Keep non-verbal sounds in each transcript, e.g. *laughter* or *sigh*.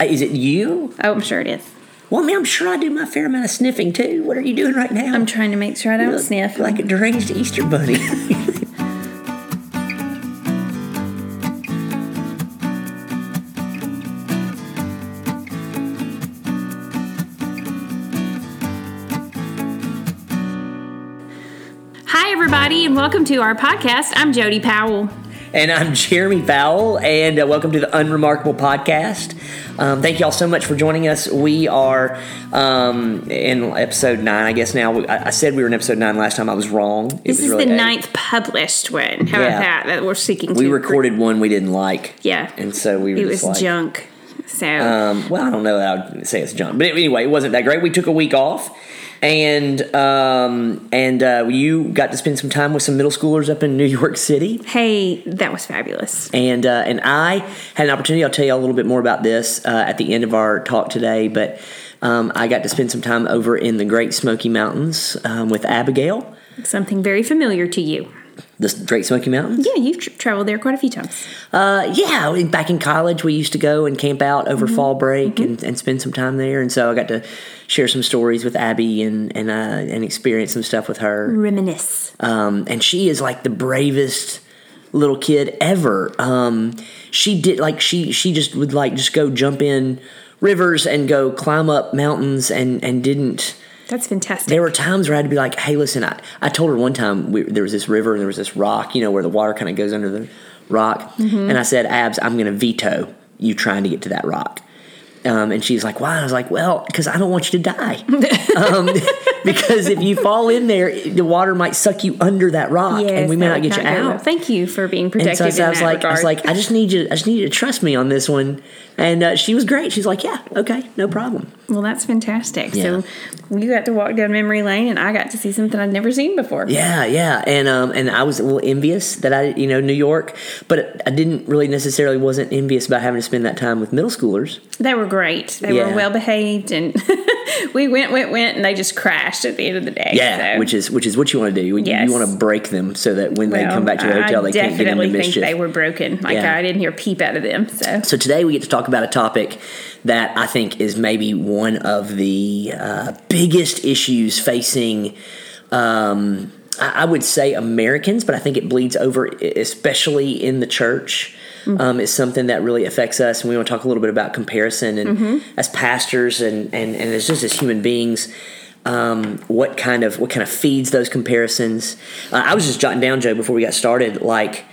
Uh, Is it you? Oh, I'm sure it is. Well, I mean, I'm sure I do my fair amount of sniffing too. What are you doing right now? I'm trying to make sure I don't look sniff. like a deranged Easter bunny. *laughs* Hi, everybody, and welcome to our podcast. I'm Jody Powell. and I'm Jeremy Powell, and uh, welcome to the Unremarkable Podcast. Um, thank you all so much for joining us. We are um, in episode nine, I guess now. I, I said we were in episode nine last time. I was wrong. It This was is really the eight. ninth published one. How Yeah. about that? That we're seeking We recorded one we didn't like. Yeah. And so we were It just was like, junk. So Um, well, I don't know that I'd say it's junk, but anyway, it wasn't that great. We took a week off, and um, and uh, you got to spend some time with some middle schoolers up in New York City, hey, that was fabulous. and uh, and I had an opportunity. I'll tell you a little bit more about this uh, at the end of our talk today, but. Um, I got to spend some time over in the Great Smoky Mountains um, with Abigail. Something very familiar to you. The Great Smoky Mountains. Yeah, you've tr- traveled there quite a few times. Uh, yeah, back in college, we used to go and camp out over Mm-hmm. fall break and, and spend some time there. And so I got to share some stories with Abby and and uh, and experience some stuff with her. Reminisce. Um, and she is like the bravest little kid ever. Um, she did like she she just would like just go jump in rivers and go climb up mountains and and didn't That's fantastic. there were times where I had to be like, "Hey, listen." I, I told her one time we, there was this river and there was this rock, you know, where the water kind of goes under the rock, Mm-hmm. and I said, "Abs, I'm going to veto you trying to get to that rock." Um, and she's like, "Why?" And I was like, "Well, because I don't want you to die. *laughs* um, because if you fall in there, the water might suck you under that rock, Yes, and we may not get you go well. out." Thank you for being And protective so, I- in so I was that like, regard. I was like, I just need you, I just need you to trust me on this one. And uh, she was great. She's like, yeah, okay, no problem. well, that's fantastic. Yeah. So you got to walk down memory lane, and I got to see something I'd never seen before. Yeah, yeah, and um, and I was a little envious that I, you know, New York, but I didn't really necessarily wasn't envious about having to spend that time with middle schoolers. They were great. They Yeah. were well behaved, and *laughs* we went, went, went, and they just crashed at the end of the day. Yeah, so. which is which is what you want to do. You, Yes. you want to break them so that when they come back to the hotel, I they can't get into definitely think mischief. they were broken. Like Yeah. I didn't hear a peep out of them. So So today we get to talk about a topic that I think is maybe one of the uh, biggest issues facing. Um, I would say Americans, but I think it bleeds over, especially in the church. Um, is something that really affects us, and we want to talk a little bit about comparison and as pastors and, and and as just as human beings, um, what kind of what kind of feeds those comparisons. Uh, I was just jotting down, Joe, before we got started, like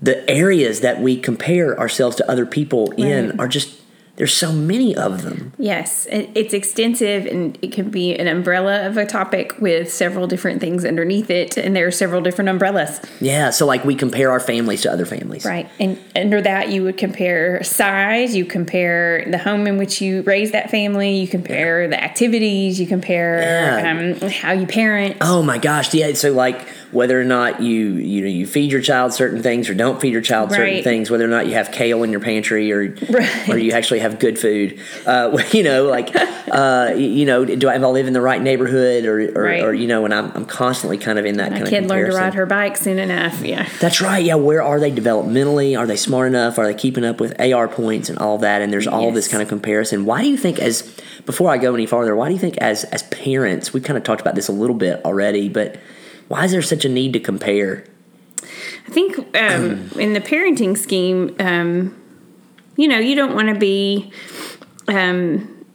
the areas that we compare ourselves to other people in are just there's so many of them. yes, it's extensive, and it can be an umbrella of a topic with several different things underneath it, and there are several different umbrellas. Yeah, so like we compare our families to other families. Right. And under that, you would compare size, you compare the home in which you raise that family, you compare the activities, you compare Yeah. um, how you parent. Oh my gosh, yeah. So like whether or not you you know you feed your child certain things or don't feed your child certain things, whether or not you have kale in your pantry or Right. or you actually have good food, uh, *laughs* you know, like *laughs* uh, you know, do I, I live in the right neighborhood or or, Right. or you know, and I'm I'm constantly kind of in that My kind kid of learned to ride her bike soon enough. Yeah. That's right. Yeah, where are they developmentally? Are they smart enough? Are they keeping up with AR points and all that? And there's all this kind of comparison. Why do you think, as before I go any farther, why do you think, as as parents, we've kind of talked about this a little bit already, but why is there such a need to compare? I think um, *clears throat* in the parenting scheme, um, you know, you don't want to be. Um,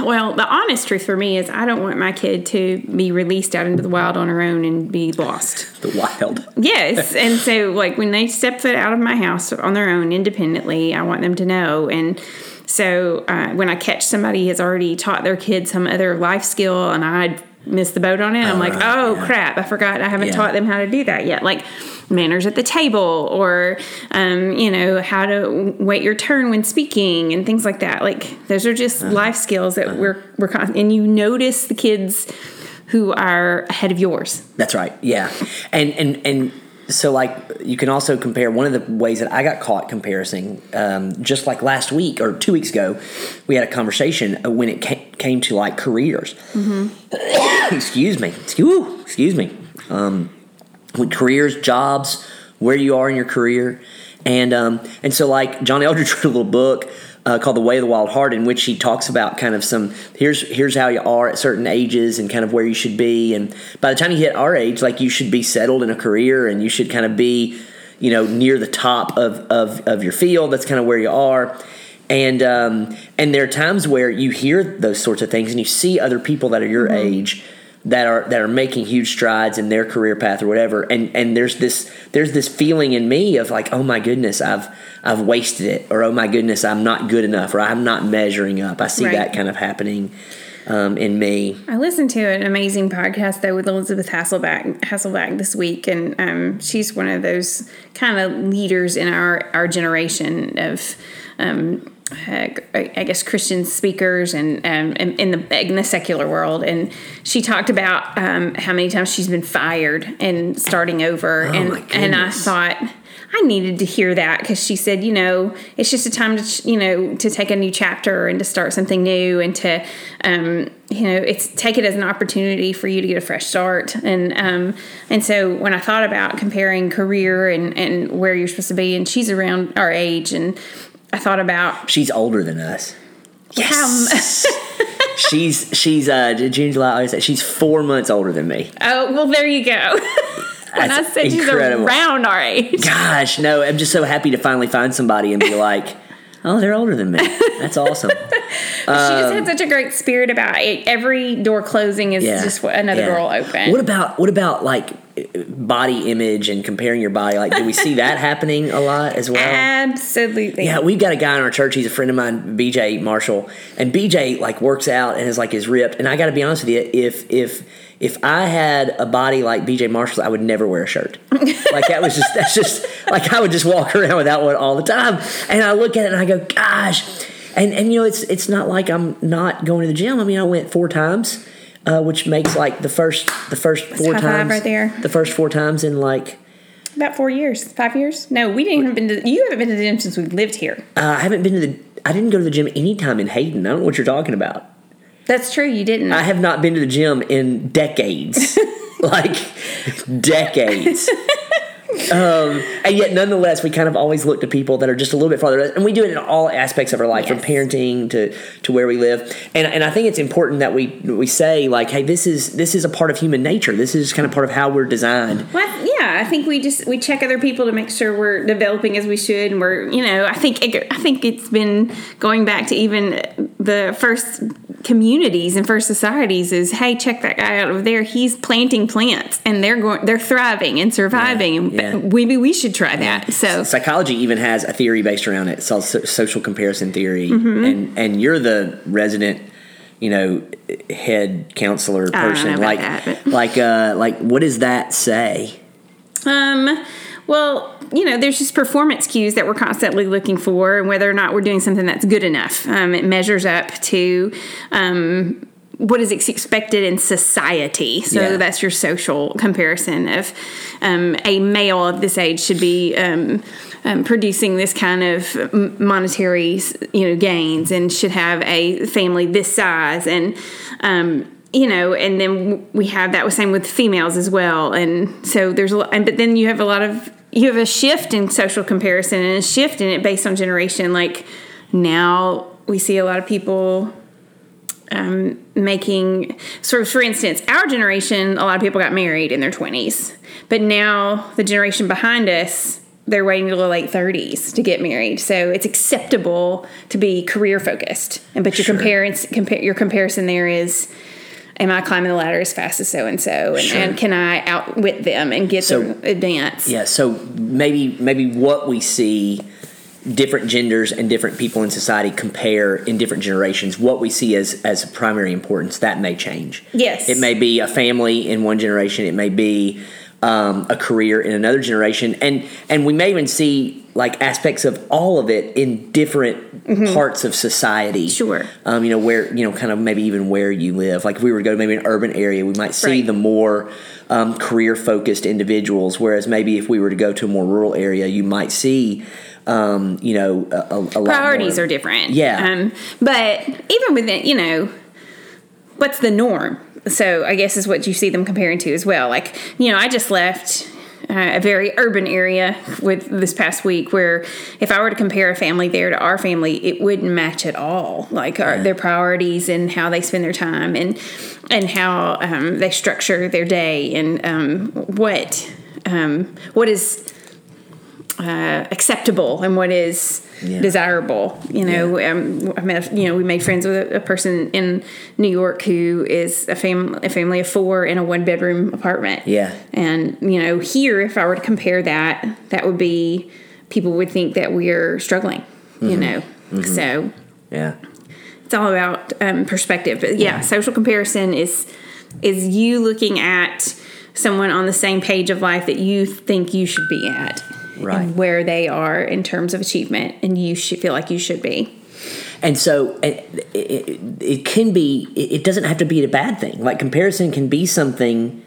well, the honest truth for me is, I don't want my kid to be released out into the wild on her own and be lost. The wild. Yes, *laughs* and so like when they step foot out of my house on their own independently, I want them to know. And so uh, when I catch somebody has already taught their kid some other life skill, and I miss the boat on it, I'm like, right, oh yeah. crap, I forgot I haven't Yeah. taught them how to do that yet. Like manners at the table, or um, you know how to wait your turn when speaking, and things like that. Like those are just Uh-huh. life skills that we're we're con- and you notice the kids who are ahead of yours. That's right. Yeah, and and and so like you can also compare. One of the ways that I got caught comparing, um, just like last week or two weeks ago, we had a conversation when it came, came to like careers. *coughs* excuse me. Excuse, excuse me. Um, with careers, jobs, where you are in your career, and um, and so like John Eldredge *laughs* wrote a little book uh, called The Way of the Wild Heart, in which he talks about kind of some here's here's how you are at certain ages and kind of where you should be. And by the time you hit our age, like you should be settled in a career and you should kind of be, you know, near the top of of, of your field. That's kind of where you are. And um, and there are times where you hear those sorts of things and you see other people that are your Mm-hmm. age that are that are making huge strides in their career path or whatever and and there's this there's this feeling in me of like oh my goodness I've I've wasted it or oh my goodness I'm not good enough or I'm not measuring up I see Right. that kind of happening um, in me I listened to an amazing podcast though with Elizabeth Hasselbeck Hasselbeck this week, and um, she's one of those kind of leaders in our our generation of. Um, uh, I guess Christian speakers and um, in in the in the secular world, and she talked about um, how many times she's been fired and starting over, and Oh my and I thought I needed to hear that because she said, you know, it's just a time to, you know, to take a new chapter and to start something new and to, um, you know, it's take it as an opportunity for you to get a fresh start. And um, and so when I thought about comparing career and and where you're supposed to be, and she's around our age, and I thought about she's older than us yes. *laughs* she's she's uh June July August she's four months older than me oh well, there you go. *laughs* when I That's said she's around our age. gosh no I'm just so happy to finally find somebody and be *laughs* like oh they're older than me that's awesome she just had such a great spirit about it. Every door closing is Yeah. just another Yeah. door open. What about what about like body image and comparing your body? Like, do we see that *laughs* happening a lot as well? Absolutely. Yeah, we've got a guy in our church. He's a friend of mine, BJ Marshall, and BJ like works out and is like is ripped. And I got to be honest with you, if if if I had a body like BJ Marshall's, I would never wear a shirt. *laughs* like that was just that's just like I would just walk around without one all the time. And I look at it and I go, gosh. And and you know it's it's not like I'm not going to the gym. I mean, I went four times. Uh, which makes like the first the first four high five times right there. The first four times in like About four years, five years. No, we didn't even been to. You haven't been to the gym since we lived here. uh, I haven't been to the I didn't go to the gym anytime in Hayden. I don't know what you're talking about. That's true. You didn't. I have not been to the gym in decades. *laughs* like decades. *laughs* um, and yet, nonetheless, we kind of always look to people that are just a little bit farther, and we do it in all aspects of our life, from parenting to, to where we live. And and I think it's important that we we say like, hey, this is this is a part of human nature. This is kind of part of how we're designed. Well, yeah, I think we just we check other people to make sure we're developing as we should, and we're you know I think it, I think it's been going back to even the first communities and first societies is hey check that guy out over there he's planting plants and they're going they're thriving and surviving and yeah. maybe we should try that so Psychology even has a theory based around it. It's called so- social comparison theory, Mm-hmm. and and you're the resident, you know, head counselor I don't know person. like that, like uh like what does that say? Um, well, you know, there's just performance cues that we're constantly looking for, and whether or not we're doing something that's good enough. Um, it measures up to um, what is expected in society. So Yeah. that's your social comparison of um, a male of this age should be. Um, um, producing this kind of monetary, you know, gains, and should have a family this size, and um, you know, and then we have that was same with females as well, and so there's a lot, and but then you have a lot of you have a shift in social comparison and a shift in it based on generation. Like now we see a lot of people um, making sort of, for instance, our generation, a lot of people got married in their twenties, but now the generation behind us. They're waiting till the late 30s to get married, so it's acceptable to be career focused. And but your Sure. comparison, compare your comparison there is am I climbing the ladder as fast as so and so, Sure. and can I outwit them and get So- them advance? Yeah, so maybe maybe what we see different genders and different people in society compare in different generations, what we see as as primary importance, that may change. Yes. It may be a family in one generation, it may be um, a career in another generation, and and we may even see like aspects of all of it in different parts of society. Mm-hmm. Sure. Um, you know where you know kind of maybe even where you live. Like if we were to go to maybe an urban area, we might see Right. the more um, career focused individuals. Whereas maybe if we were to go to a more rural area, you might see um, you know a, a, priorities are different. Yeah. Um, but even within, you know, what's the norm? So I guess is what you see them comparing to as well. Like, you know, I just left uh, a very urban area with this past week where if I were to compare a family there to our family, it wouldn't match at all. Like our, their priorities and how they spend their time and and how um, they structure their day and um, what um, what is uh, acceptable and what is Yeah. desirable. You know, um, I met you know we made friends with a, a person in New York who is a family a family of four in a one bedroom apartment. Yeah. and you know here if I were to compare that, that would be people would think that we're struggling. Mm-hmm. You know, so Yeah. it's all about um, perspective. But yeah, social comparison is is you looking at someone on the same page of life that you think you should be at, Right. and where they are in terms of achievement, and you should feel like you should be. And so it, it, it can be, it doesn't have to be a bad thing. Like comparison can be something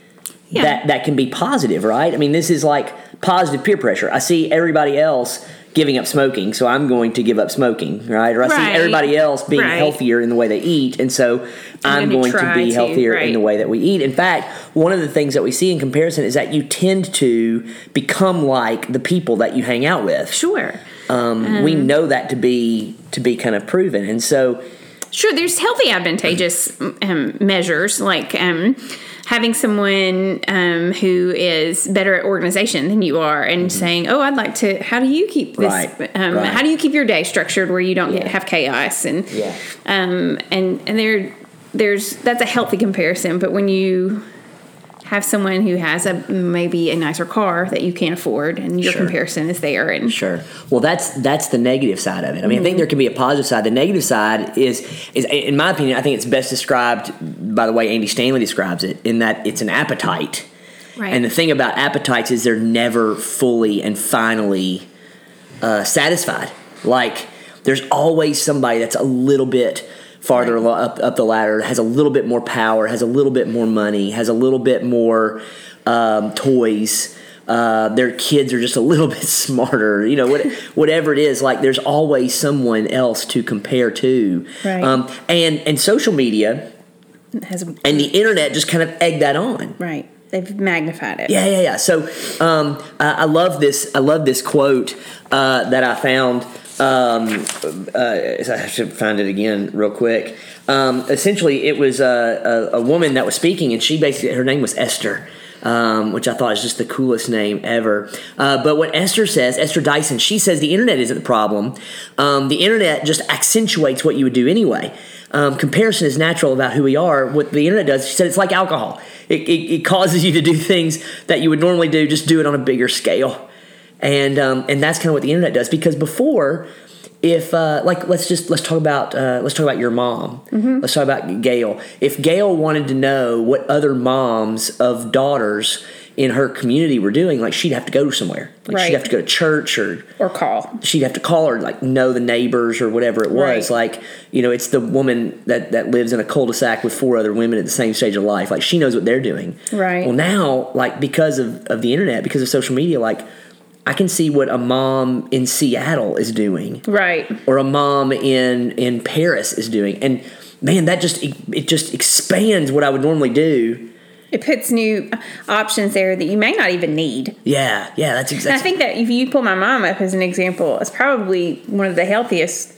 Yeah. that, that can be positive, right? I mean, this is like positive peer pressure. I see everybody else giving up smoking, so I'm going to give up smoking, right? Or I Right. see everybody else being Right. healthier in the way they eat, and so I'm, going to be to, healthier in the way that we eat. In fact, one of the things that we see in comparison is that you tend to become like the people that you hang out with. Sure. Um, we know that to be to be kind of proven, and so Sure, there's healthy advantageous um, measures like um, having someone um, who is better at organization than you are, and saying, "Oh, I'd like to." How do you keep this? Mm-hmm. Right, Um, right. How do you keep your day structured where you don't get, have chaos? And Yeah. um, and and there, there's that's a healthy comparison. But when you have someone who has a maybe a nicer car that you can't afford, and your Sure. comparison is there, and Sure. Well, that's that's the negative side of it. I mean, I think there can be a positive side. The negative side is is in my opinion, I think it's best described by the way Andy Stanley describes it, in that it's an appetite. Right. And the thing about appetites is they're never fully and finally uh, satisfied. Like there's always somebody that's a little bit farther alo- up up the ladder, has a little bit more power, has a little bit more money, has a little bit more um, toys. Uh, their kids are just a *laughs* little bit smarter, you know, what, *laughs* whatever it is. Like there's always someone else to compare to, Right. um, and and social media has and the internet just kind of egg that on. right. They've magnified it. Yeah, yeah, yeah. So um, I, I love this. I love this quote uh, that I found. Um, uh, I should find it again real quick. Um, essentially, it was a, a, a woman that was speaking, and she basically her name was Esther. Um, which I thought is just the coolest name ever. Uh, but what Esther says, Esther Dyson, she says the internet isn't the problem. Um, the internet just accentuates what you would do anyway. Um, comparison is natural about who we are. What the internet does, she said, it's like alcohol. It, it, it causes you to do things that you would normally do, just do it on a bigger scale. And um, and that's kind of what the internet does. Because before, if uh, like let's just let's talk about uh, let's talk about your mom. Let's talk about Gail. If Gail wanted to know what other moms of daughters in her community were doing, like she'd have to go somewhere. Like Right. she'd have to go to church or Or call. she'd have to call her like know the neighbors or whatever it was Right. like you know it's the woman that that lives in a cul-de-sac with four other women at the same stage of life like she knows what they're doing Right. well now like because of of the internet because of social media like i can see what a mom in seattle is doing Right. or a mom in in paris is doing and man that just it, it just expands what i would normally do It puts new options there that you may not even need. yeah yeah that's exactly. I think that if you pull my mom up as an example, it's probably one of the healthiest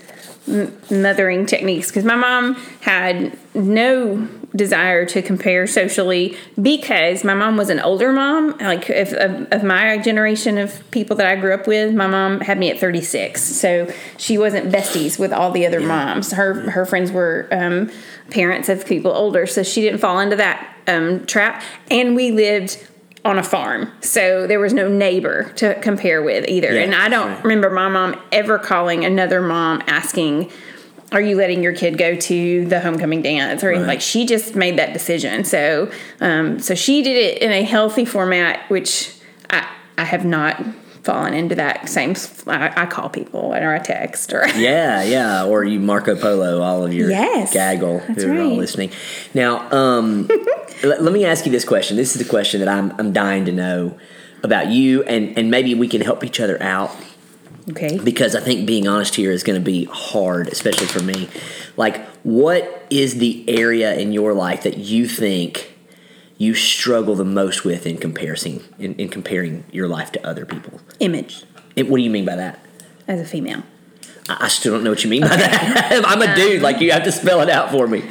mothering techniques because my mom had no desire to compare socially because my mom was an older mom. Like if, of, of my generation of people that i grew up with my mom had me at 36 so she wasn't besties with all the other moms. Her her friends were um, parents of people older. So she didn't fall into that um, trap. And we lived on a farm so there was no neighbor to compare with either Yeah, and i don't right. remember my mom ever calling another mom asking are you letting your kid go to the homecoming dance or Right. like she just made that decision so um, so she did it in a healthy format which i i have not fallen into that same i, I call people or i text or *laughs* Yeah, yeah, or you Marco Polo, all of your Yes, gaggle who are all listening. Now, um, *laughs* let, let me ask you this question. This is the question that I'm I'm dying to know about you, and and maybe we can help each other out okay because I think being honest here is going to be hard, especially for me. Like, what is the area in your life that you think you struggle the most with in comparison in, in comparing your life to other people? Image And what do you mean by that? as a female. I, I still don't know what you mean by that. *laughs* I'm a dude. Like you have to spell it out for me.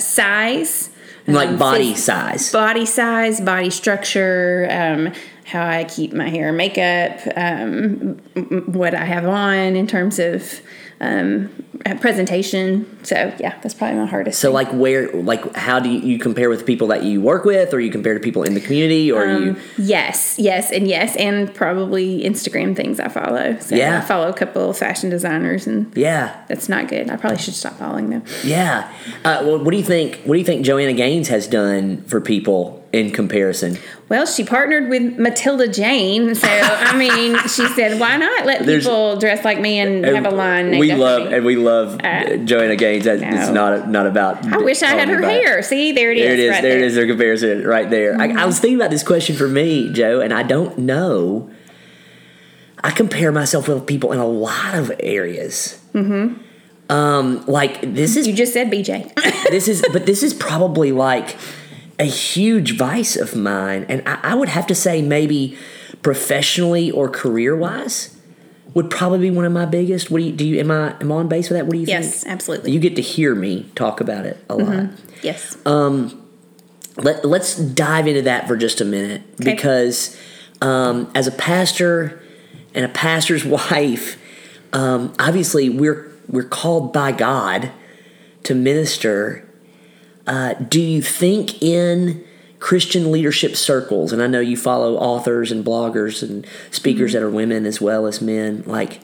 Size. Like um, body size. Body size, body structure, um, how I keep my hair and makeup, um, what I have on in terms of um, presentation. So, yeah, that's probably my hardest. So like where like how do you, you compare with people that you work with or you compare to people in the community or Um, you Yes, yes, and yes, and probably Instagram things I follow. So Yeah. I follow a couple of fashion designers, and Yeah. that's not good. I probably should stop following them. Yeah. Uh, well, what do you think what do you think Joanna Gaines has done for people in comparison? Well, she partnered with Matilda Jane, so I mean, she said, "Why not let There's- people dress like me and have a line?" we love and we love Uh, Joanna Gaines. That, It's not not about. I wish I had her hair. See, there it is. There it is. right there it is. Their comparison right there. I, I was thinking about this question for me, Joe, and I don't know. I compare myself with people in a lot of areas. Mm-hmm. Um, like this is You just said BJ. *laughs* this is but this is probably like a huge vice of mine and I, I would have to say maybe professionally or career wise would probably be one of my biggest what do you do you am i am I on base with that what do you yes, think Yes, absolutely. you get to hear me talk about it a lot yes. Um, let, let's dive into that for just a minute Okay. because um, as a pastor and a pastor's *laughs* wife um, obviously we're we're called by god to minister uh, do you think in christian leadership circles and i know you follow authors and bloggers and speakers that are women as well as men like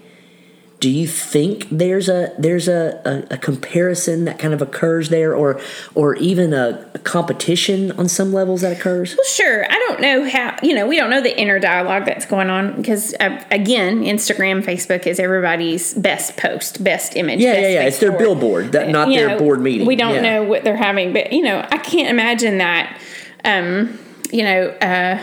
do you think there's a there's a, a, a comparison that kind of occurs there or or even a, a competition on some levels that occurs Well, sure. I don't know how, you know, we don't know the inner dialogue that's going on because, uh, again, Instagram, Facebook is everybody's best post, best image. yeah best yeah yeah it's their forward. billboard that, not You their know, board meeting We don't Yeah. know what they're having, but, you know, I can't imagine that, um, you know, uh,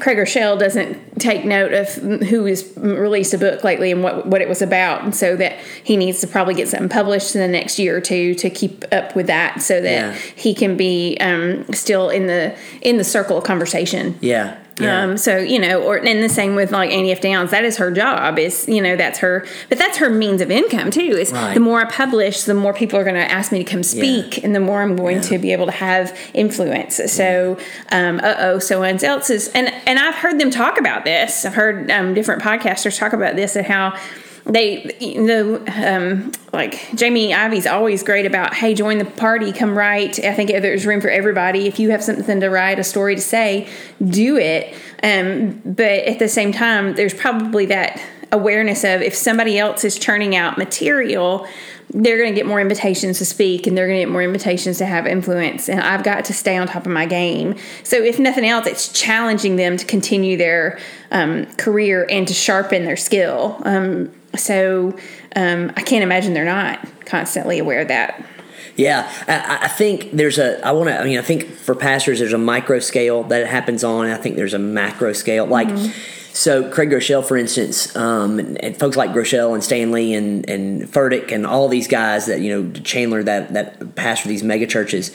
Craig Groeschel doesn't take note of who has released a book lately and what what it was about, and so that he needs to probably get something published in the next year or two to keep up with that, so that Yeah. he can be um, still in the in the circle of conversation. yeah yeah Um, so you know, or and the same with like Annie F. Downs. That is her job. Is you know that's her, but that's her means of income too. Is Right. the more I publish, the more people are going to ask me to come speak, and the more I'm going to be able to have influence. So, um, uh oh, so one else is, and and I've heard them talk about this. I've heard um, different podcasters talk about this and how they you know um, like jamie ivey's always great about hey join the party come write. I think there's room for everybody if you have something to write a story to say do it. Um, but at the same time there's probably that awareness of if somebody else is churning out material they're going to get more invitations to speak and they're going to get more invitations to have influence and i've got to stay on top of my game so if nothing else it's challenging them to continue their um, career and to sharpen their skill um, so um, i can't imagine they're not constantly aware of that Yeah, I, I think there's a. I want to. I mean, I think for pastors, there's a micro scale that it happens on. And I think there's a macro scale. Like, so Craig Groeschel, for instance, um, and, and folks like Groeschel and Stanley and and Furtick and all these guys that you know Chandler that that pastor these mega churches.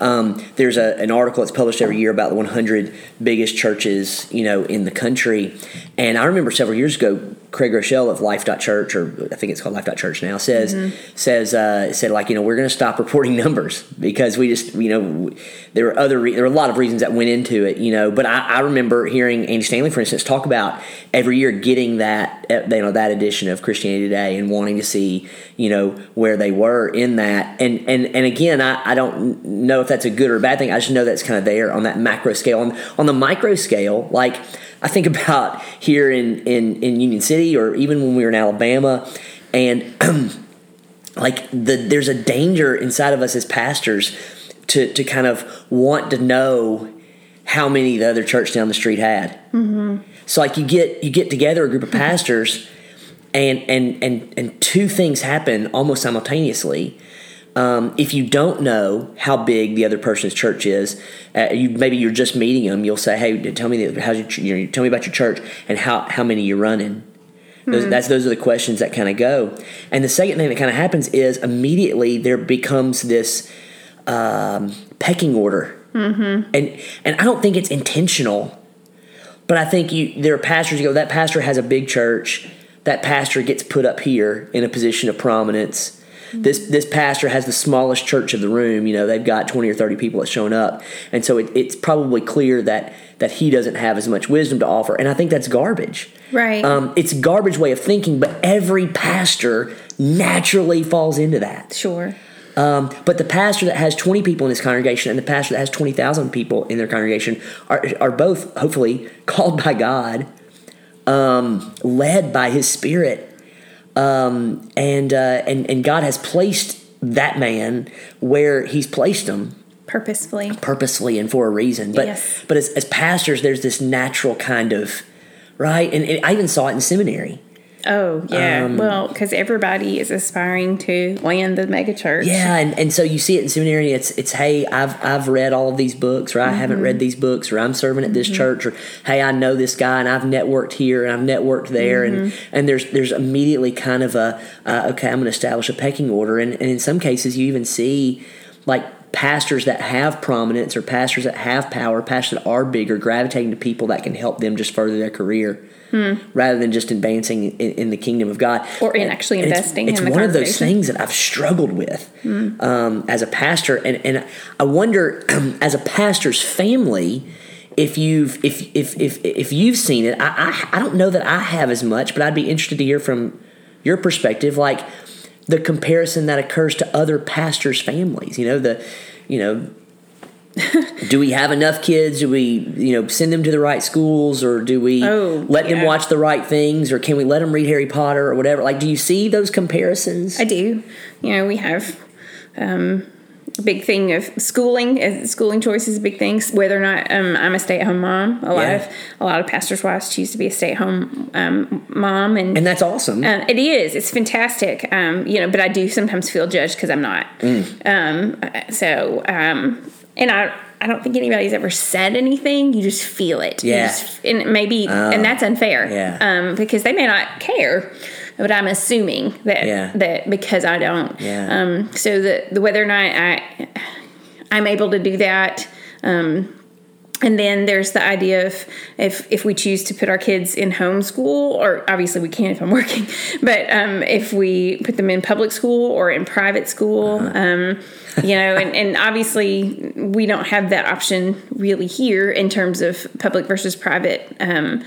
Um, there's a, an article that's published every year about the 100 biggest churches you know in the country, and I remember several years ago. Craig Groeschel of Life Church, or I think it's called Life Church now, says says uh, said like you know we're going to stop reporting *laughs* numbers because we just you know there were other re- there were a lot of reasons that went into it you know but I, I remember hearing Andy Stanley for instance talk about every year getting that you know that edition of Christianity Today and wanting to see you know where they were in that. And and and again I, I don't know if that's a good or a bad thing. I just know that's kind of there on that macro scale. On on the micro scale like. I think *laughs* about here in, in, in Union City or even when we were in Alabama and *clears throat* like the there's a danger inside of us as pastors to, to kind of want to know how many the other church down the street had. Mm-hmm. So like you get you get together a group of *laughs* pastors and and and and two things happen almost simultaneously. Um, if you don't know how big the other person's church is, uh, you maybe you're just meeting them. You'll say, "Hey, tell me the, how's your, ch- you know, tell me about your church and how how many you're running." Those, that's those are the questions that kind of go. And the second thing that kind of happens is immediately there becomes this um, pecking order Mm-hmm. And and I don't think it's intentional, but I think you there are pastors you go that pastor has a big church, that pastor gets put up here in a position of prominence. This this pastor has the smallest church of the room. You know they've got twenty or thirty people that's shown up, and so it, it's probably clear that that he doesn't have as much wisdom to offer. And I think that's garbage. Right. Um, it's garbage way of thinking, but every pastor naturally falls into that. Sure. Um, but the pastor that has 20 people in his congregation and the pastor that has 20,000 people in their congregation are, are both, hopefully, *laughs* called by God, um, led by his spirit. Um, and, uh, and, and God has placed that man where he's placed him Purposefully. purposefully and for a reason. But Yes. but as, as pastors, there's this natural kind of right, and, and I even saw it in seminary. Oh, yeah. Um, well, because everybody is aspiring to land the mega church. Yeah, and, and so you see it in seminary. It's it's hey, I've I've read all of these books, or I haven't read these books, or I'm serving at this church, or hey, I know this guy, and I've networked here, and I've networked there, and and there's there's immediately kind of a uh, okay, I'm going to establish a pecking order, and, and in some cases you even see like pastors that have prominence or pastors that have power, pastors that are bigger, gravitating to people that can help them just further their career. Rather than just advancing in, in the kingdom of God, Or in actually And investing it's, in the one of those things that I've struggled with um, as a pastor, and and I wonder *clears throat* as a pastor's family if you've if if if if you've seen it. I, I I don't know that I have as much, but I'd be interested to hear from your perspective, like the comparison that occurs to other pastors' families. You know the you know. *laughs* do we have enough kids? Do we, you know, send them to the right schools, or do we Oh, let them watch the right things, or can we let them read Harry Potter or whatever? Like, do you see those comparisons? I do. You know, we have um, big thing of schooling. uh, Schooling choice is a big thing. Whether or not um, I'm a stay-at-home mom, a lot Yeah. of a lot of pastors' wives choose to be a stay-at-home um, mom, and, and that's awesome. um, it is. It's fantastic. Um, you know, but I do sometimes feel judged because I'm not. Mm. Um, so, um, and I. I don't think anybody's ever said anything. You just feel it. Yeah. just- and maybe, and that's unfair. yeah. Um, because they may not care, but I'm assuming that Yeah. that because I don't. Yeah. Um, so the the whether or not I I'm able to do that. Um, and then there's the idea of if if we choose to put our kids in homeschool, or obviously we can if I'm *laughs* working, but um, if we put them in public school or in private school, Uh-huh. um, you know, and, and obviously we don't have that option really here in terms of public versus private. Um,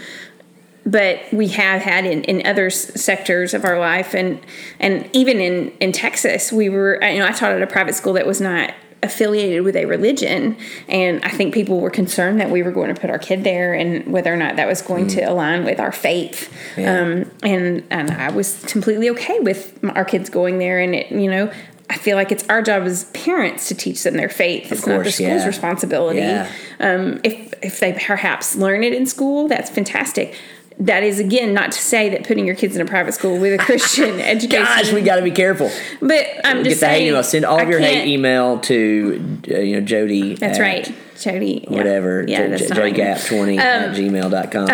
but we have had in, in other sectors of our life and and even in in Texas we were I- you know I taught at a private school that was not affiliated with a religion and I think people were concerned that we were going to put our kid there and whether or not that was going to align with our faith Yeah. um, and and I was completely okay with our kids going there and it you know I feel like it's our job as parents to teach them their faith. It's not the school's yeah. responsibility. Yeah. Um, if if they perhaps learn it in school, that's fantastic. That is again not to say that putting your kids in a private school with a *laughs* Christian education. Gosh, we got to be careful. but I'm Get just the hate email. Send all of your hate email to uh, you know Jody. That's at right, Jody. Whatever. Yeah, J- that's J- not right. jgap20 at gmail.com.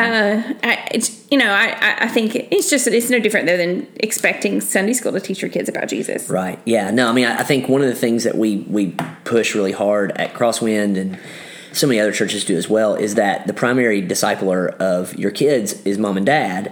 I, it's you know I, I- think it's just that it's no different though than expecting Sunday school to teach your kids about Jesus. Right. Yeah. No. I mean, I I think one of the things that we we push really hard at Crosswind and so many other churches do as well is that the primary discipler of your kids is mom and dad.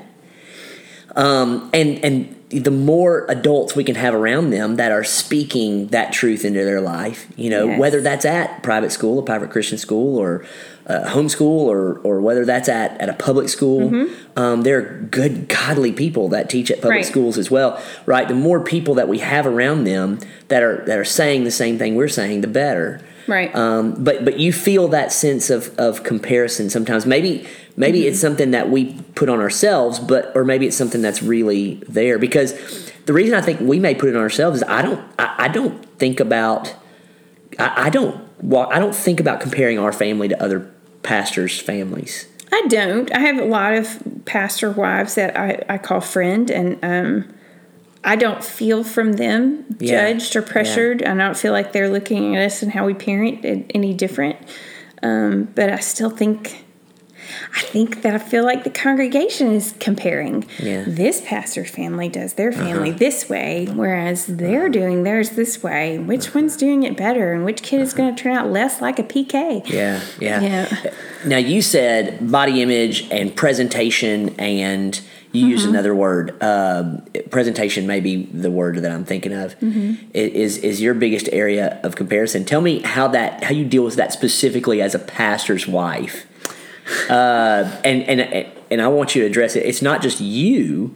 Um, and and the more adults we can have around them that are speaking that truth into their life, you know, Yes. whether that's at private school, a private Christian school, or uh, homeschool, or or whether that's at, at a public school, um, there are good, godly people that teach at public Right. schools as well, right? The more people that we have around them that are that are saying the same thing we're saying, the better. Right. Um, but but you feel that sense of, of comparison sometimes. Maybe maybe Mm-hmm. it's something that we put on ourselves, but or maybe it's something that's really there. Because the reason I think we may put it on ourselves is I don't I, I don't think about I, I don't well I don't think about comparing our family to other pastors' families. I don't. I have a lot of pastor wives that I, I call friend, and um, I don't feel from them Yeah. judged or pressured. I don't feel like they're looking at us and how we parent any different. Um, but I still think, I think that I feel like the congregation is comparing. Yeah. This pastor's family does their uh-huh. family this way, whereas they're uh-huh. doing theirs this way. Which uh-huh. one's doing it better, and which kid is going to turn out less like a PK? Yeah, yeah. Yeah. Now you said body image and presentation, and you use another word. Um, presentation may be the word that I'm thinking of. I- Is is your biggest area of comparison? Tell me how that how you deal with that specifically as a pastor's wife. Uh, and and and I want you to address it. It's not just you,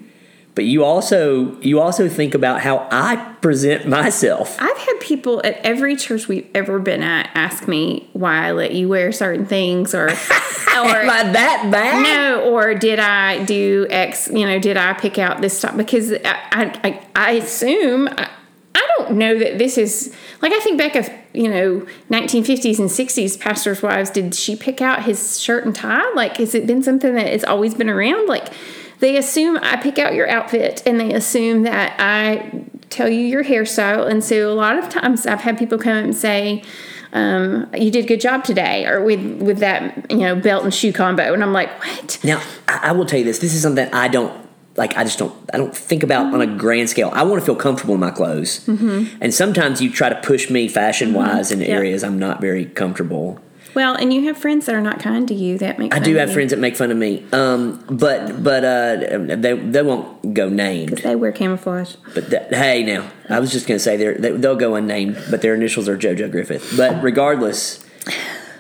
but you also you also think about how I present myself. I've had people at every church we've ever been at ask me why I let you wear certain things, or *laughs* or Am I that bad? no, or did I do X? You know, did I pick out this stuff? Because I, I, I, assume I, I don't know that this is like I think back of you know 1950s and 60s pastors' wives. Did she pick out his shirt and tie? Like, has it been something that it's always been around? Like, they assume I pick out your outfit, and they assume that I tell you your hairstyle. And so a lot of times I've had people come up and say. Um, you did a good job today, or with with that you know belt and shoe combo, and I'm like, what? Now, I, I will tell you this. This is something I don't like. I just don't. I don't think about on a grand scale. I want to feel comfortable in my clothes, mm-hmm. and sometimes you try to push me fashion wise in Yeah. areas I'm not very comfortable. Well, and you have friends that are not kind to you that make. I do have you. friends that make fun of me, um, but but uh, they they won't go named. They wear camouflage. But that, hey, now I was just going to say they're, they they'll go unnamed, but their initials are JoJo Griffith. But regardless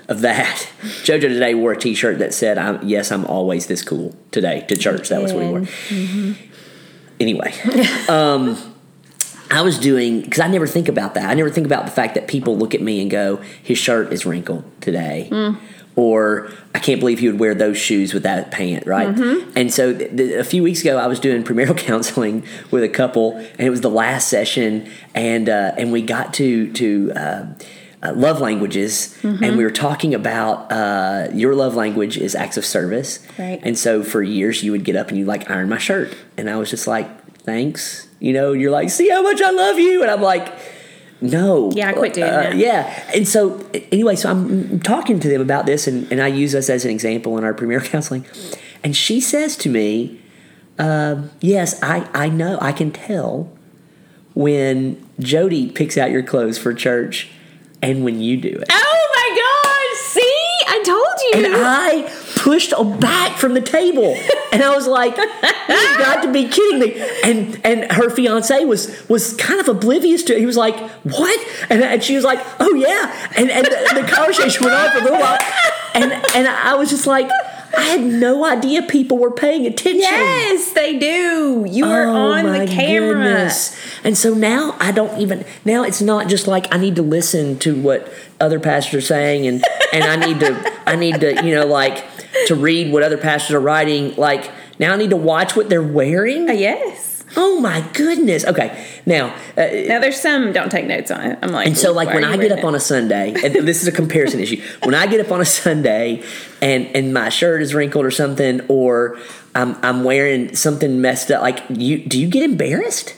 of that, *laughs* JoJo today wore a T-shirt that said, I'm, "Yes, I'm always this cool." Today to church, that was what he wore. Anyway, *laughs* um, I was doing because I never think about that. I never think about the fact that people look at me and go, "His shirt is wrinkled today." Or I can't believe he would wear those shoes with that pant, right? And so th- th- a few weeks ago, I was doing premarital *laughs* counseling with a couple, and it was the last session, and uh, and we got to to uh, uh, love languages, and we were talking about uh, your love language is acts of service, Right. and so for years, you would get up and you like iron my shirt, and I was just like, thanks, you know. You're like, see how much I love you, and I'm like, no, Yeah, I quit doing Uh, that. Yeah, and so anyway, so I'm talking to them about this, and, and I use us as an example in our premier *laughs* counseling, and she says to me, um, "Yes, I I know, I can tell when Jody picks out your clothes for church, and when you do it." Oh my gosh! See, I told you. And I pushed back from the table, and I was like, "You've got to be kidding me!" And and her fiance was was kind of oblivious to it. He was like, "What?" And, and she was like, "Oh yeah." And and the, the conversation went on for a little while, and and I was just like, I had no idea people were paying attention. yes, they do. You are Oh, on my the camera. goodness. And so now I don't even now it's not just like I need to listen to what other pastors are saying and and I need to I need to, you know, like to read what other pastors are writing. Like now I need to watch what they're wearing. Uh, yes. Oh my goodness. Okay. Now, uh, Now there's some don't take notes on it. I'm like, and so, like when I get up on a Sunday, and this is a comparison issue. When I get up on a Sunday, and and my shirt is wrinkled or something, or I'm I'm wearing something messed up, like you, do you get embarrassed?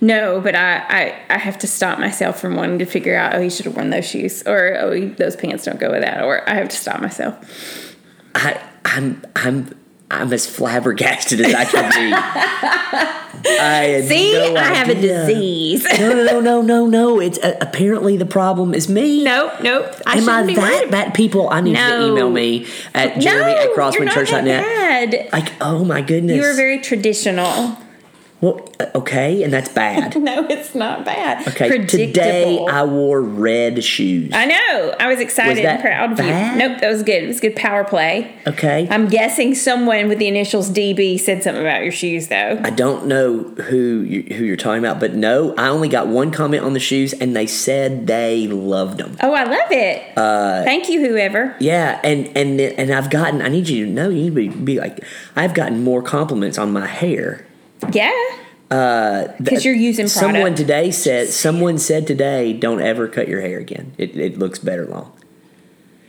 No, but I, I, I have to stop myself from wanting to figure out, oh, you should have worn those shoes, or oh, those pants don't go with that, or I have to stop myself. I I'm I'm I'm as flabbergasted as I can be. *laughs* I See, no I have a disease. No, no, no, no, no, no. It's uh, apparently the problem is me. nope, nope. I Am I that bad? People, I need you to email me at No, Jeremy at that CrosswayChurch.net. bad. Like, oh my goodness. You are very traditional. Well, uh, okay, and that's bad. *laughs* No, it's not bad. Okay, today I wore red shoes. I know. I was excited Was and proud of bad? you. Nope, that was good. It was good power play. Okay, I'm guessing someone with the initials DB said something about your shoes, though. I don't know who you, who you're talking about, but no, I only got one comment on the shoes, and they said they loved them. Oh, I love it. Uh, Thank you, whoever. Yeah, and and and I've gotten. I need you to know. You need to be, be like. I've gotten more compliments on my hair. Yeah. Because you're using product. Someone today said. Someone said today, "Don't ever cut your hair again. It, it looks better long."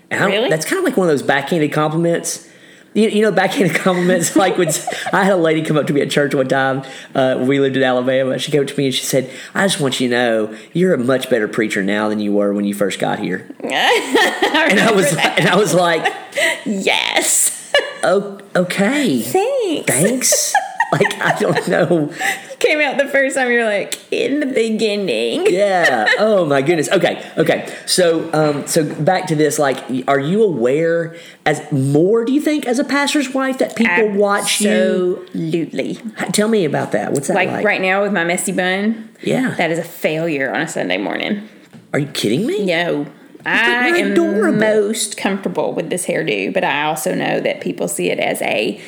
And Really? That's kind of like one of those backhanded compliments. You, you know, backhanded *laughs* compliments. like when I had a lady come up to me at church one time. Uh, we lived in Alabama. She came up to me and she said, "I just want you to know you're a much better preacher now than you were when you first got here." *laughs* and I was and I was like, *laughs* yes. oh, okay. Thanks. Thanks. Like I don't *laughs* know. Came out the first time. You're like in the beginning. *laughs* Yeah. Oh my goodness. Okay. Okay. So um so back to this. Like, are you aware as more? Do you think as a pastor's wife that people watch you? Absolutely. Tell me about that. What's that Like, like? right now with my messy bun. Yeah. That is a failure on a Sunday morning. Are you kidding me? No. I am adorable. most comfortable with this hairdo, but I also know that people see it as a,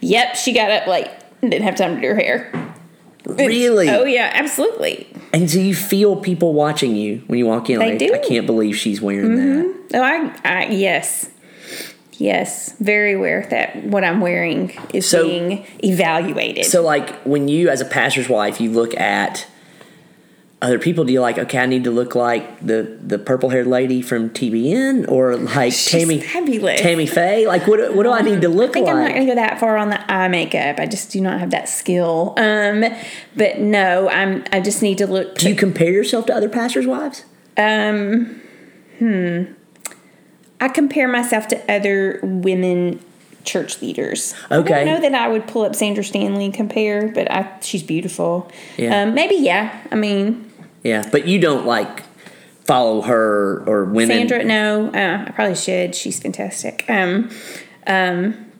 yep, she got up late didn't have time to do her hair. Really? Oh yeah, absolutely. And so you feel people watching you when you walk in. They like, do. I can't believe she's wearing mm-hmm. that. Oh, I, I yes, yes, very aware that what I'm wearing is So- being evaluated. So, like, when you, as a pastor's wife, you look at other people, do you like, okay, I need to look like the the purple haired lady from TBN or like She's Tammy fabulous. Tammy Faye? Like, what what do I need to look like? I think I'm not going to go that far on the eye makeup. I just do not have that skill. Um, but no, I'm. I just need to look. do you compare yourself to other pastors' wives? Um, hmm. I compare myself to other women church leaders. I Okay. don't know that I would pull up Sandra Stanley and compare, but I, she's beautiful. Yeah. Um, maybe yeah. I mean, Yeah, but you don't like follow her or women. Sandra. No, uh, I probably should. She's fantastic. Um, um,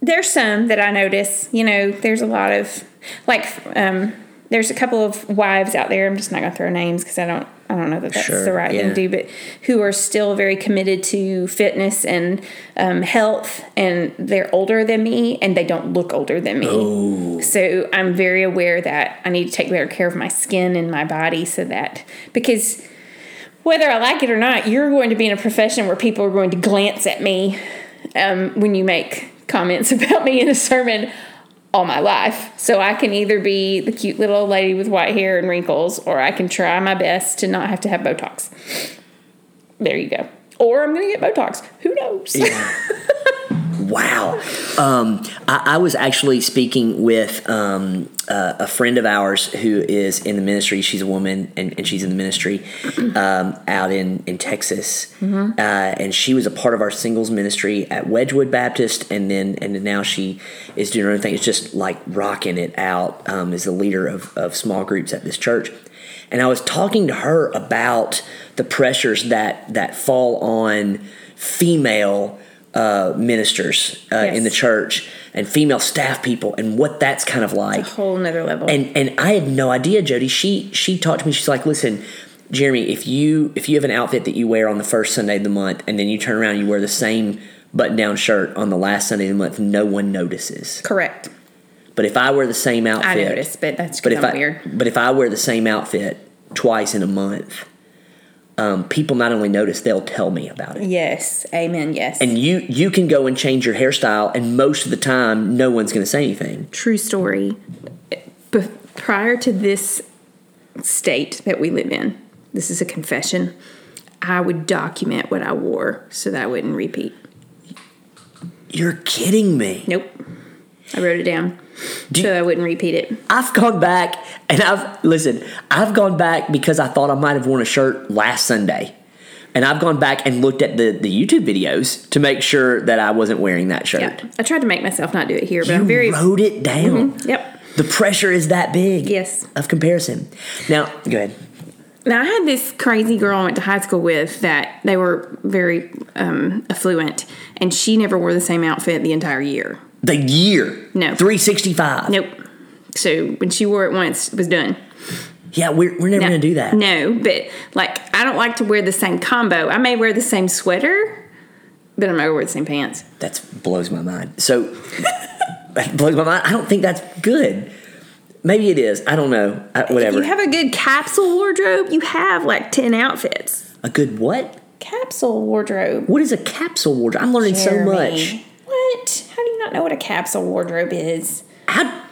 there's some that I notice. You know, there's a lot of like. Um, there's a couple of wives out there. I'm just not gonna throw names because I don't. I don't know that that's Sure, the right yeah. thing to do, but who are still very committed to fitness and um, health, and they're older than me, and they don't look older than me. So I'm very aware that I need to take better care of my skin and my body, so that because whether I like it or not, you're going to be in a profession where people are going to glance at me um, when you make comments *laughs* about me in a sermon all my life. So I can either be the cute little old lady with white hair and wrinkles, or I can try my best to not have to have Botox. There you go. Or I'm going to get Botox. Who knows? *laughs* Wow. Um, I, I was actually speaking with um, uh, a friend of ours who is in the ministry. She's a woman and, and she's in the ministry um, out in, in Texas. Uh, and she was a part of our singles ministry at Wedgwood Baptist. And then and now she is doing her own thing. It's just like rocking it out um, as the leader of, of small groups at this church. And I was talking to her about the pressures that, that fall on female uh, ministers uh, in the church and female staff people and what that's kind of like. A whole nother level. And and I had no idea, Jody. She she talked to me. She's like, listen, Jeremy, if you if you have an outfit that you wear on the first Sunday of the month, and then you turn around and you wear the same button down shirt on the last Sunday of the month, no one notices. Correct. But if I wear the same outfit, I noticed, but that's but if I weird. but if I wear the same outfit twice in a month, um, people not only notice, they'll tell me about it. Yes. Amen. Yes. And you you can go and change your hairstyle, and most of the time, no one's going to say anything. True story. But prior to this state that we live in, this is a confession. I would document what I wore so that I wouldn't repeat. You're kidding me. Nope. I wrote it down Do- so I wouldn't repeat it. I've gone back and I've listen. I've gone back because I thought I might have worn a shirt last Sunday, and I've gone back and looked at the the YouTube videos to make sure that I wasn't wearing that shirt. Yeah. I tried to make myself not do it here, but You I'm very. wrote it down. Yep. The pressure is that big. Yes. Of comparison. Now, go ahead. Now I had this crazy girl I went to high school with that they were very um, affluent, and she never wore the same outfit the entire year. The year. No. 365. Nope. So when she wore it once, it was done. Yeah, we're, we're never No, going to do that. No, but like I don't like to wear the same combo. I may wear the same sweater, but I'm not gonna wear the same pants. That blows my mind. So, that blows my mind. I don't think that's good. Maybe it is. I don't know. I, If whatever. you have a good capsule wardrobe, you have like ten outfits. a good what? Capsule wardrobe. What is a capsule wardrobe? I'm learning so much. What? How do you not know what a capsule wardrobe is? How?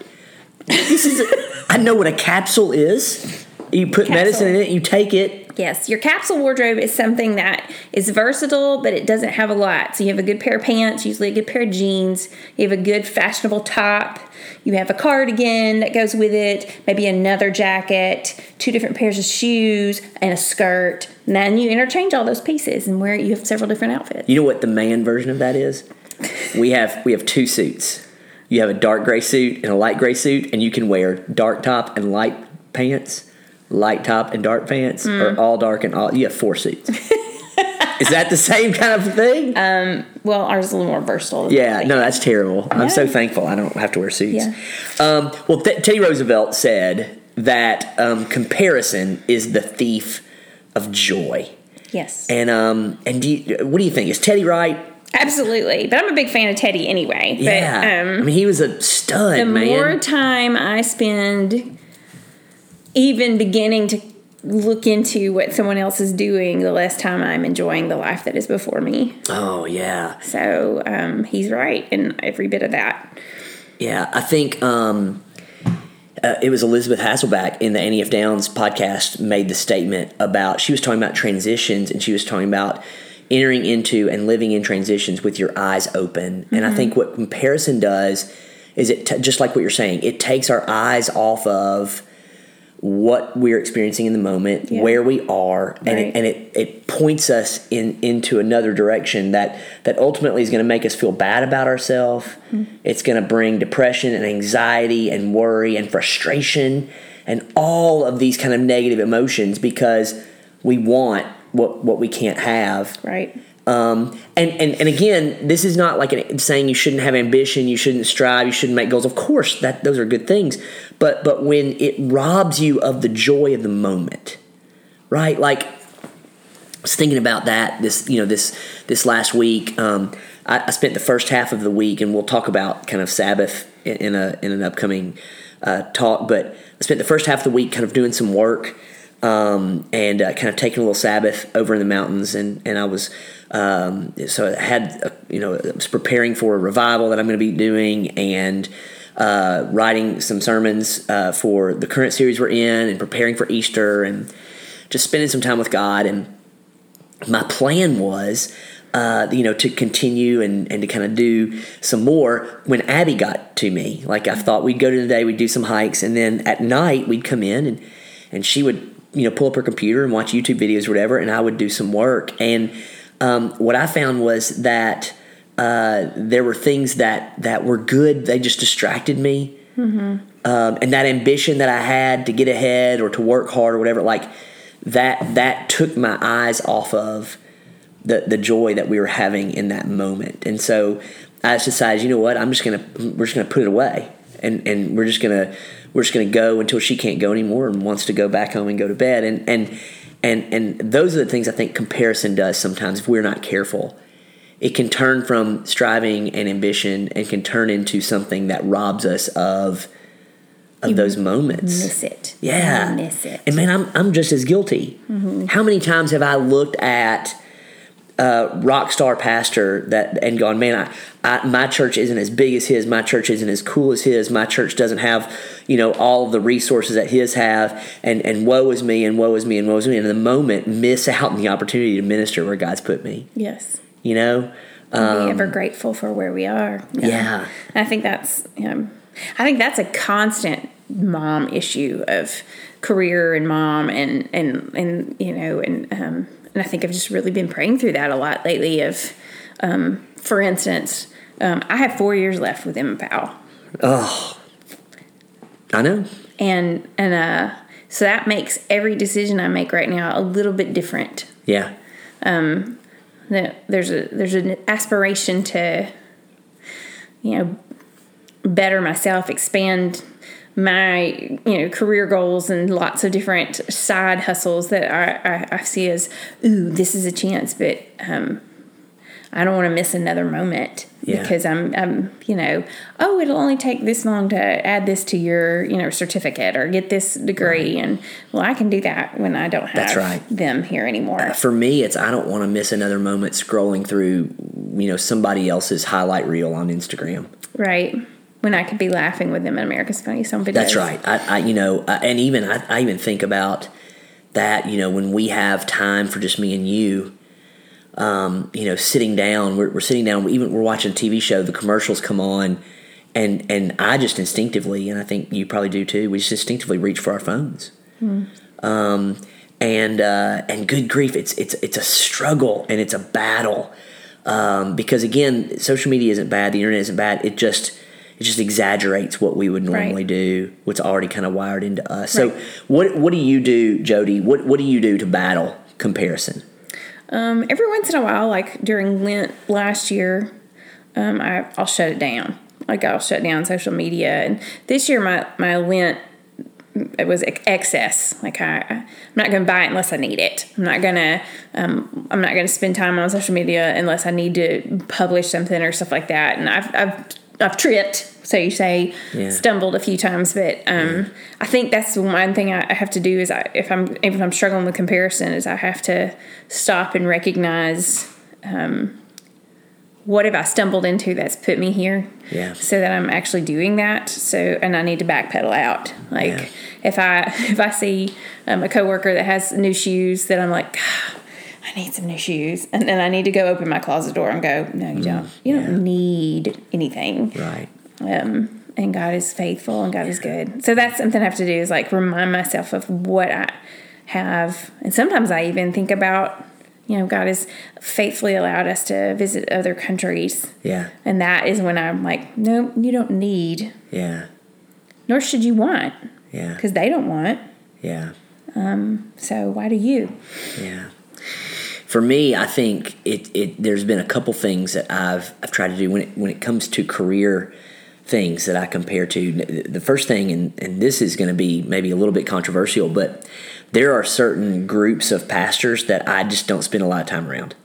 This is. A, I know what a capsule is. You put Capsule. medicine in it. You take it. Yes, your capsule wardrobe is something that is versatile, but it doesn't have a lot. So you have a good pair of pants, usually a good pair of jeans. You have a good fashionable top. You have a cardigan that goes with it, maybe another jacket, two different pairs of shoes, and a skirt. And then you interchange all those pieces and wear you have several different outfits. You know what the man version of that is? We have we have two suits. You have a dark gray suit and a light gray suit, and you can wear dark top and light pants, light top and dark pants, or all dark and all. You have four suits. Is that the same kind of thing? *laughs* Well, ours is a little more versatile. than yeah, no, that's terrible. I'm so thankful I don't have to wear suits. Yeah. Um, well, Th- Teddy Roosevelt said that um, comparison is the thief of joy. Yes. And um, and do you, what do you think? Is Teddy right? Absolutely. But I'm a big fan of Teddy anyway. Yeah, But I um, mean, he was a stud, the man. more time I spend even beginning to look into what someone else is doing, the less time I'm enjoying the life that is before me. oh yeah, So um, he's right in every bit of that. yeah. I think um, uh, it was Elizabeth Hasselbeck in the Annie F. Downs podcast made the statement about she was talking about transitions and she was talking about entering into and living in transitions with your eyes open. And I mm-hmm. think what comparison does is it t- just like what you're saying, it takes our eyes off of what we're experiencing in the moment, Yeah. where we are, and Right. it, and it, it points us in into another direction that that ultimately is going to make us feel bad about ourselves. Mm-hmm. It's going to bring depression and anxiety and worry and frustration and all of these kind of negative emotions because we want what what we can't have. Right. Um, and, and and again, this is not like an, saying you shouldn't have ambition, you shouldn't strive, you shouldn't make goals. Of course, that those are good things. But but when it robs you of the joy of the moment, right? Like I was thinking about that this you know this this last week. Um, I, I spent the first half of the week, and we'll talk about kind of Sabbath in, in a in an upcoming uh, talk. But I spent the first half of the week kind of doing some work um, and uh, kind of taking a little Sabbath over in the mountains, and and I was um, so I had a, you know I was preparing for a revival that I'm going to be doing and. Uh, writing some sermons uh, for the current series we're in, and preparing for Easter, and just spending some time with God. And my plan was, uh, you know, to continue and, and to kind of do some more when Abby got to me. Like I thought we'd go to the day, we'd do some hikes, and then at night we'd come in and and she would, you know, pull up her computer and watch YouTube videos or whatever, and I would do some work. And um, what I found was that uh, there were things that that were good; they just distracted me. Um, and that ambition that I had to get ahead or to work hard or whatever, like that that took my eyes off of the the joy that we were having in that moment. And so I just decided, you know what, I'm just gonna we're just gonna put it away, and and we're just gonna we're just gonna go until she can't go anymore and wants to go back home and go to bed. And and and and those are the things I think comparison does sometimes if we're not careful. It can turn from striving and ambition and can turn into something that robs us of of those moments. Miss it. Yeah. You miss it. And man, I'm I'm just as guilty. Mm-hmm. How many times have I looked at a rock star pastor that and gone, man, I, I my church isn't as big as his, my church isn't as cool as his, my church doesn't have, you know, all of the resources that his have, and and woe is me and woe is me and woe is me. And in the moment, miss out on the opportunity to minister where God's put me. Yes. You know? be ever grateful for where we are. Um, Yeah. I think that's um, I think that's a constant mom issue of career and mom and and and you know and um, and I think I've just really been praying through that a lot lately. Of um, for instance, um, I have four years left with Emma Powell, Oh, I know. and and uh, so that makes every decision I make right now a little bit different. Yeah. that there's a there's an aspiration to you know better myself expand my you know career goals and lots of different side hustles that I, I, I see as ooh this is a chance but um I don't want to miss another moment Yeah. because I'm I'm you know oh it'll only take this long to add this to your you know certificate or get this degree and well I can do that when I don't have That's right. them here anymore For me, it's I don't want to miss another moment scrolling through, you know, somebody else's highlight reel on Instagram. Right. When I could be laughing with them at America's Funniest Home Videos. That's right. I, I you know, I, and even I, I even think about that. You know, when we have time for just me and you, um, you know, sitting down, we're, we're sitting down. Even we're watching a TV show. The commercials come on, and and I just instinctively, and I think you probably do too. We just instinctively reach for our phones. Um, and uh, and good grief, it's it's it's a struggle and it's a battle. um, because again, social media isn't bad, the internet isn't bad. It just it just exaggerates what we would normally Right. do, what's already kind of wired into us. So, what what do you do, Jody? What what do you do to battle comparison? Um, every once in a while, like during Lent last year, um, I, I'll shut it down. Like I'll shut down social media. And this year, my my Lent it was excess. Like I, I'm not going to buy it unless I need it. I'm not going to. Um, I'm not going to spend time on social media unless I need to publish something or stuff like that. And I've I've I've tripped. So you say Yeah. stumbled a few times, but um, I think that's the one thing I have to do is I, if I'm if I'm struggling with comparison is I have to stop and recognize um, what have I stumbled into that's put me here, Yeah. so that I'm actually doing that. So and I need to backpedal out. Like Yeah. if I *laughs* if I see um, a coworker that has new shoes that I'm like. "God, I need some new shoes, and then I need to go open my closet door and go. No, you don't. You don't Mm, yeah. need anything Right. um, and God is faithful and God is good. So that's something I have to do is like remind myself of what I have. And sometimes I even think about, you know, God has faithfully allowed us to visit other countries. Yeah. And that is when I'm like, no, you don't need, Yeah. nor should you want, Yeah. because they don't want. Yeah. Um, So why do you? Yeah. For me, I think it, it there's been a couple things that I've I've tried to do when it when it comes to career things that I compare to. The first thing, and, and this is going to be maybe a little bit controversial, but there are certain groups of pastors that I just don't spend a lot of time around.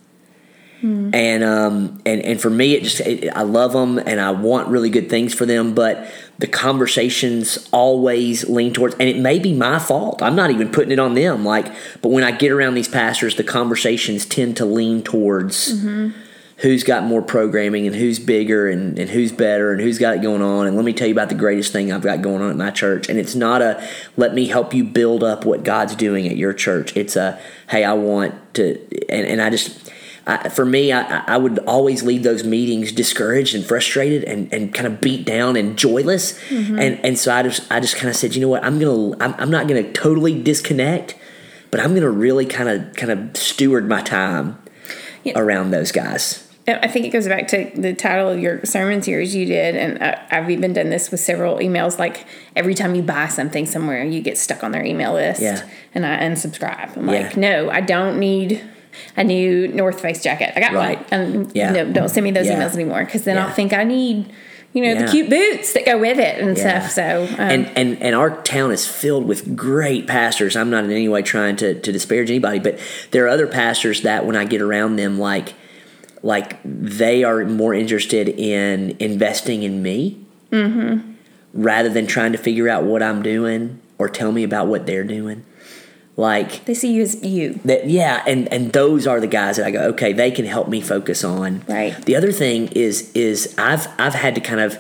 And um and and for me, it just it, I love them and I want really good things for them, but the conversations always lean towards, and it may be my fault. I'm not even putting it on them. Like, but when I get around these pastors, the conversations tend to lean towards who's got more programming and who's bigger and, and who's better and who's got it going on. And let me tell you about the greatest thing I've got going on at my church. And it's not a let me help you build up what God's doing at your church. It's a hey, I want to, and, and I just, I, for me, I, I would always leave those meetings discouraged and frustrated and, and kind of beat down and joyless. Mm-hmm. And and so I just I just kind of said, you know what, I'm gonna I'm, I'm not gonna totally disconnect, but I'm gonna really kind of kind of steward my time Yeah. around those guys. I think it goes back to the title of your sermon series you did, and I, I've even done this with several emails. Like every time you buy something somewhere, you get stuck on their email list, Yeah. and I unsubscribe. I'm Yeah. like, no, I don't need a new North Face jacket. I got Right. one, and Yeah. no, don't send me those Yeah. emails anymore because then Yeah. I'll think I need, you know, Yeah. the cute boots that go with it and Yeah. stuff. So, um, and and and our town is filled with great pastors. I'm not in any way trying to to disparage anybody, but there are other pastors that when I get around them, like like they are more interested in investing in me rather than trying to figure out what I'm doing or tell me about what they're doing. Like they see you as you. that yeah and and those are the guys that i go okay they can help me focus on Right. the other thing is is i've i've had to kind of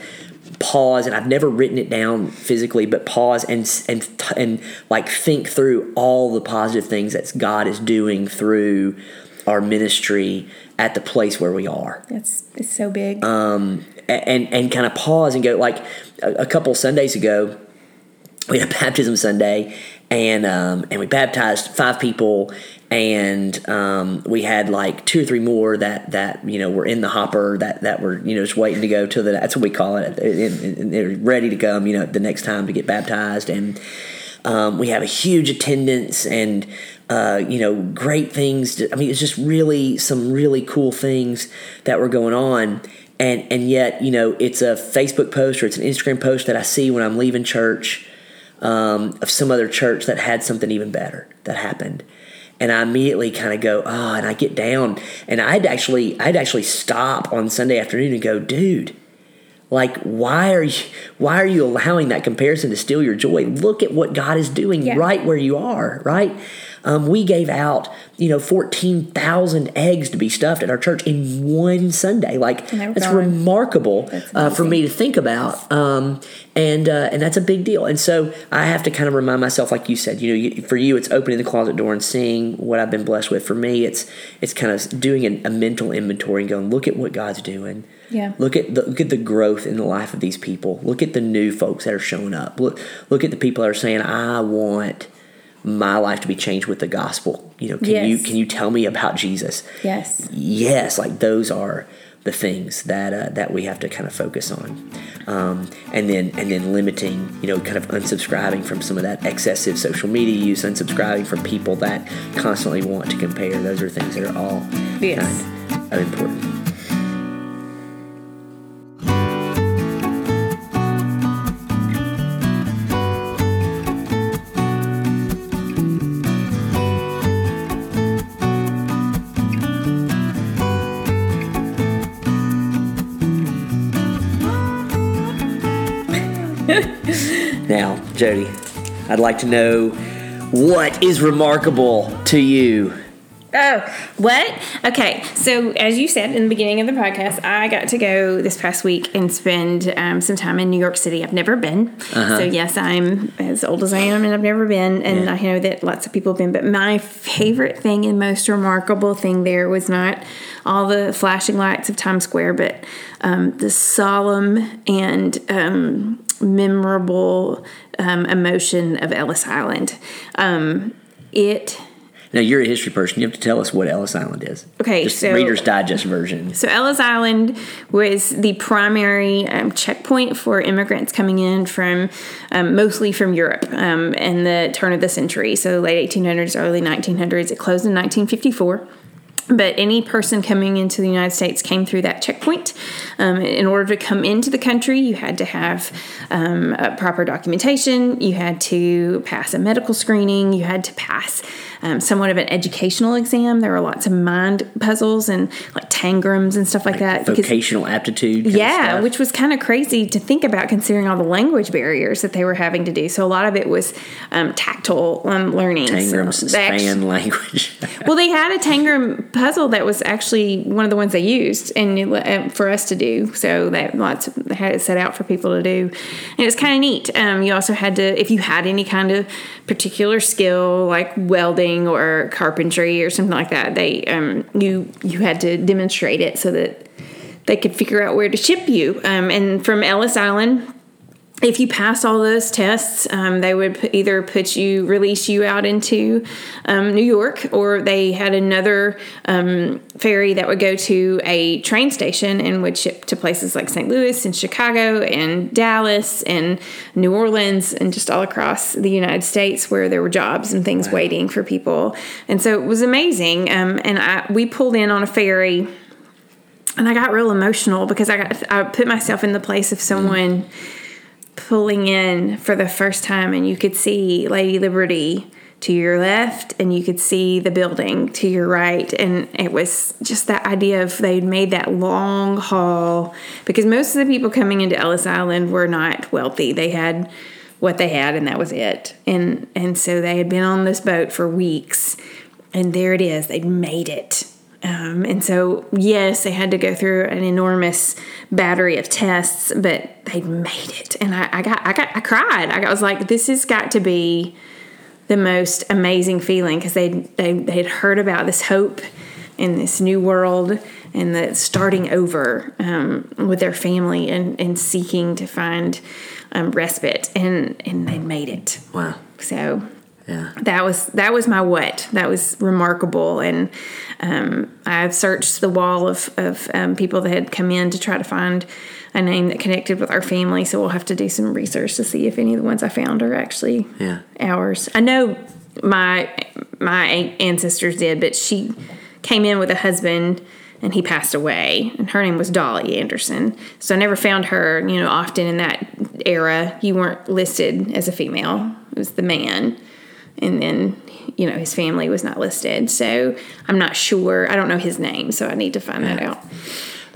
pause and i've never written it down physically but pause and and and like think through all the positive things that god is doing through our ministry at the place where we are That's it's so big. Um, and and kind of pause and go like a, a couple Sundays ago, we had a *laughs* baptism Sunday, and um, and we baptized five people, and um, we had like two or three more that that you know were in the hopper that that were you know just waiting to go to the that's what we call it, they're ready to come you know the next time to get baptized, and um, we have a huge attendance and uh, you know great things. To, I mean, it's just really some really cool things that were going on, and and yet you know it's a Facebook post or it's an Instagram post that I see when I'm leaving church um, of some other church that had something even better that happened. And I immediately kind of go, oh, and I get down, and I'd actually, I'd actually stop on Sunday afternoon and go, dude, like why are you why are you allowing that comparison to steal your joy look at what god is doing Yeah. right where you are right um, we gave out you know 14000 eggs to be stuffed at our church in one sunday like And that's gone. remarkable That's uh, for me to think about um, and uh, and that's a big deal and so i have to kind of remind myself like you said you know you, for you it's opening the closet door and seeing what i've been blessed with for me it's it's kind of doing a, a mental inventory and going look at what god's doing Yeah. Look at the look at the growth in the life of these people. Look at the new folks that are showing up. Look look at the people that are saying, "I want my life to be changed with the gospel? You know, can Yes. you can you tell me about Jesus? Yes. yes, like those are the things that uh, that we have to kind of focus on, um, and then and then limiting, you know, kind of unsubscribing from some of that excessive social media use, unsubscribing from people that constantly want to compare. Those are things that are all Yes. kind of important. *laughs* Now, Jody, I'd like to know what is remarkable to you. Oh, what? Okay, so as you said in the beginning of the podcast, I got to go this past week and spend um, some time in New York City. I've never been. So, yes, I'm as old as I am and I've never been. And Yeah. I know that lots of people have been. But my favorite thing and most remarkable thing there was not all the flashing lights of Times Square, but um, the solemn and um, memorable um, emotion of Ellis Island. Um, it Now, you're a history person. You have to tell us what Ellis Island is. Okay, Just so- Reader's Digest version. So Ellis Island was the primary um, checkpoint for immigrants coming in from um, mostly from Europe um, in the turn of the century, so late 1800s, early 1900s. It closed in 1954. But any person coming into the United States came through that checkpoint. Um, in order to come into the country, you had to have um, a proper documentation, you had to pass a medical screening, you had to pass um, somewhat of an educational exam. There were lots of mind puzzles and like tangrams and stuff like that. because- Vocational aptitude. yeah, which was kind of crazy to think about considering all the language barriers that they were having to do. So a lot of it was um, tactile um, learning. Tangrams So span language. *laughs* well, they had a Tangram puzzle that was actually one of the ones they used and uh, for us to do. So that lots of, they had it set out for people to do, and it was kind of neat. Um, you also had to, if you had any kind of particular skill like welding or carpentry or something like that, they um, you you had to demonstrate it so that they could figure out where to ship you. Um, and from Ellis Island, if you pass all those tests, um, they would p- either put you, release you out into um, New York, or they had another um, ferry that would go to a train station and would ship to places like St. Louis and Chicago and Dallas and New Orleans and just all across the United States where there were jobs and things waiting for people. And so it was amazing. Um, and I, we pulled in on a ferry and I got real emotional because I got I put myself in the place of someone pulling in for the first time and you could see Lady Liberty to your left and you could see the building to your right. And it was just that idea of they'd made that long haul because most of the people coming into Ellis Island were not wealthy. They had what they had and that was it. And and so they had been on this boat for weeks and there it is. They'd made it um, and so, yes, they had to go through an enormous battery of tests, but they made it. And I, I got, I got, I cried. I was like, this has got to be the most amazing feeling because they, they, they had heard about this hope in this new world and the starting over um, with their family and, and seeking to find um, respite. And, and they made it. wow. So Yeah. that was that was my what. That was remarkable. And um, i've searched the wall of, of um, people that had come in to try to find a name that connected with our family. So we'll have to do some research to see if any of the ones i found are actually Yeah. ours. I know my my ancestors did but she came in with a husband and he passed away. And her name was dolly anderson. So i never found her you know often in that era. You weren't listed as a female. It was the man and then you know his family was not listed so i'm not sure i don't know his name so i need to find that out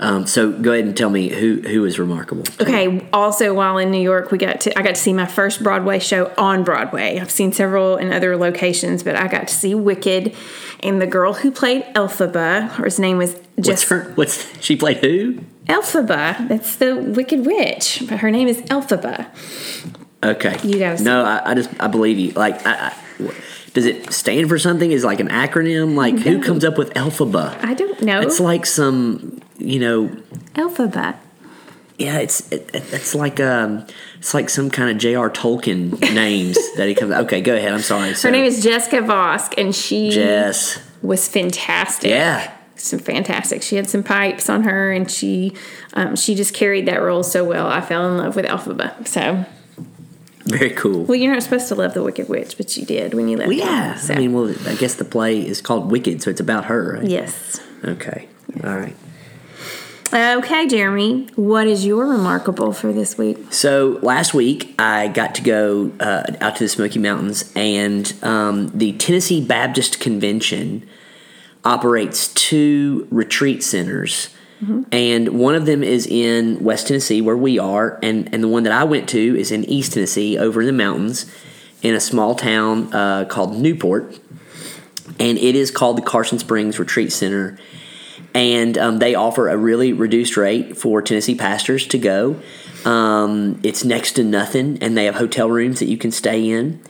Um, so go ahead and tell me who who is remarkable. okay also while in new york we got to i got to see my first broadway show on broadway i've seen several in other locations but i got to see wicked and the girl who played elphaba her name was What's just her? What's she played? Who? elphaba that's the wicked witch but her name is elphaba Okay. You gotta No, I, I just I believe you. Like, I, I, does it stand for something? Is like an acronym? Like, who comes up with Elphaba? i don't know It's like some, you know, elphaba yeah, it's it, it's like um, it's like some kind of J.R. Tolkien *laughs* names that he comes. Okay, go ahead. I'm sorry. Her name is Jessica Vosk, and she Jess. was fantastic. Yeah. some fantastic. She had some pipes on her, and she um, she just carried that role so well. I fell in love with Elphaba. So, Very cool. well, you're not supposed to love the Wicked Witch, but you did when you left. Well, yeah. So. I mean, well, I guess the play is called Wicked, so it's about her, right? yes. Okay. All right. Okay, Jeremy, what is your remarkable for this week? So last week I got to go uh, out to the Smoky Mountains, and um, the Tennessee Baptist Convention operates two retreat centers. And one of them is in West Tennessee, where we are, and, and the one that I went to is in East Tennessee, over in the mountains, in a small town uh, called Newport. And it is called the Carson Springs Retreat Center and um, they offer a really reduced rate for Tennessee pastors to go. Um, it's next to nothing, and they have hotel rooms that you can stay in.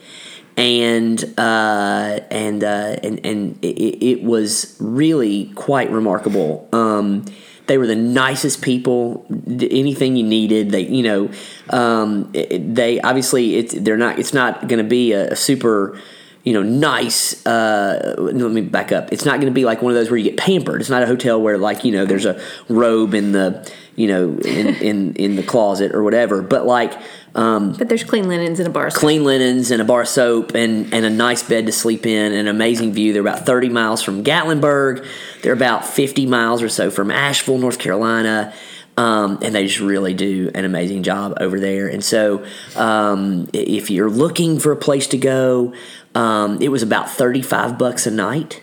And uh, and, uh, and and it, it was really quite remarkable. Um, they were the nicest people. Anything you needed, they you know um, they obviously it's they're not it's not going to be a, a super you know, nice. Uh, let me back up. It's not going to be like one of those where you get pampered. It's not a hotel where like you know there's a robe in the you know in in, in the closet or whatever. But like um, But there's clean linens in a bar. clean linens and a bar of soap and and a nice bed to sleep in. An amazing view. They're about 30 miles from Gatlinburg. They're about 50 miles or so from Asheville, North Carolina. Um, and they just really do an amazing job over there. And so, um, if you're looking for a place to go, um, it was about 35 bucks a night.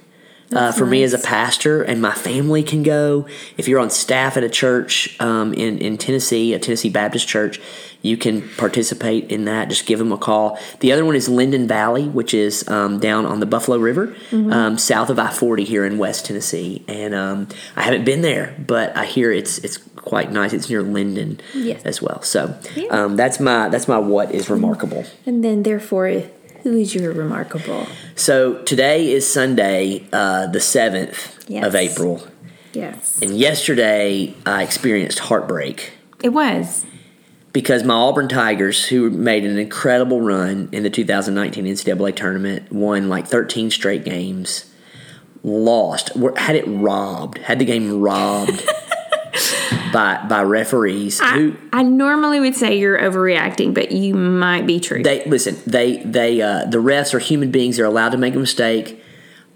Uh, for me as a pastor and my family can go. If you're on staff at a church um, in in Tennessee, a Tennessee Baptist church, you can participate in that. Just give them a call. The other one is Linden Valley, which is um, down on the Buffalo River, um, south of I forty here in West Tennessee. And um, I haven't been there, but I hear it's it's quite nice. It's near Linden Yes. as well. So Yeah. um, that's my that's my what is remarkable. And then, therefore, who is your remarkable? So today is Sunday, uh, the seventh Yes. of April. Yes. And yesterday, I experienced heartbreak It was. Because my Auburn Tigers, who made an incredible run in the 2019 NCAA tournament, won like 13 straight games, lost, were- had it robbed, had the game robbed *laughs* by by referees I, who I normally would say you're overreacting, but you might be true. they listen. They they uh, the refs are human beings. They're allowed to make a mistake.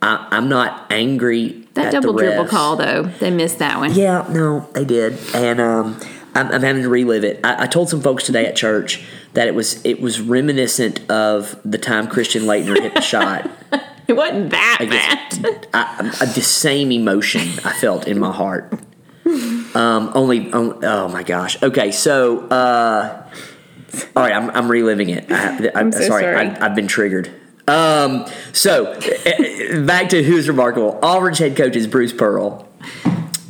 I, I'm not angry. that at double dribble call, though, they missed that one. Yeah, no, they did, and um, I'm, I'm having to relive it. I, I told some folks today at church that it was it was reminiscent of the time Christian Laettner hit the shot. *laughs* It wasn't that I bad. guess I, I, the same emotion I felt in my heart. Um, only, um, oh my gosh. Okay, so uh, all right, I'm, I'm reliving it. I, I'm so sorry, sorry. I, I've been triggered. Um, so eh, back to who's remarkable. Auburn's head coach is Bruce Pearl,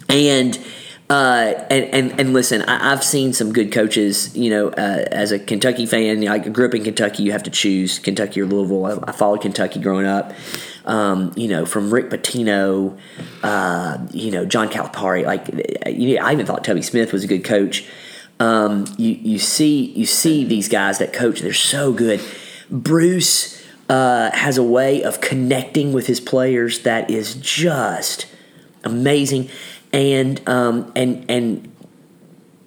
and. Uh, and, and and listen, I, I've seen some good coaches. You know, uh, as a Kentucky fan, I grew up in Kentucky. You have to choose Kentucky or Louisville. I, I followed Kentucky growing up. Um, you know, from Rick Pitino, uh, you know, John Calipari. Like, you know, I even thought Tubby Smith was a good coach. Um, you you see you see these guys that coach. They're so good. Bruce uh, has a way of connecting with his players that is just amazing, and um, and and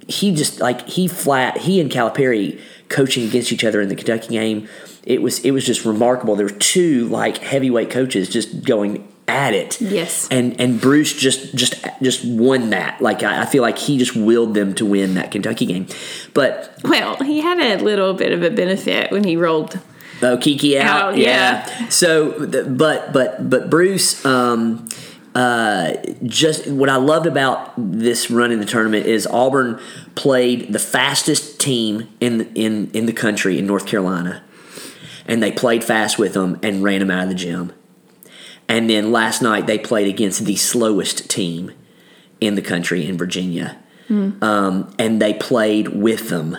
he just like he flat he and Calipari coaching against each other in the Kentucky game. It was it was just remarkable. There were two like heavyweight coaches just going at it. Yes. and and Bruce just just just won that. Like I, I feel like he just willed them to win that Kentucky game. But Well, he had a little bit of a benefit when he rolled. Oh, Kiki out. Out, yeah. So, but but but Bruce, um, uh, just what I loved about this run in the tournament is Auburn played the fastest team in the, in in the country in North Carolina, and they played fast with them and ran them out of the gym. And then last night they played against the slowest team in the country in Virginia, um, and they played with them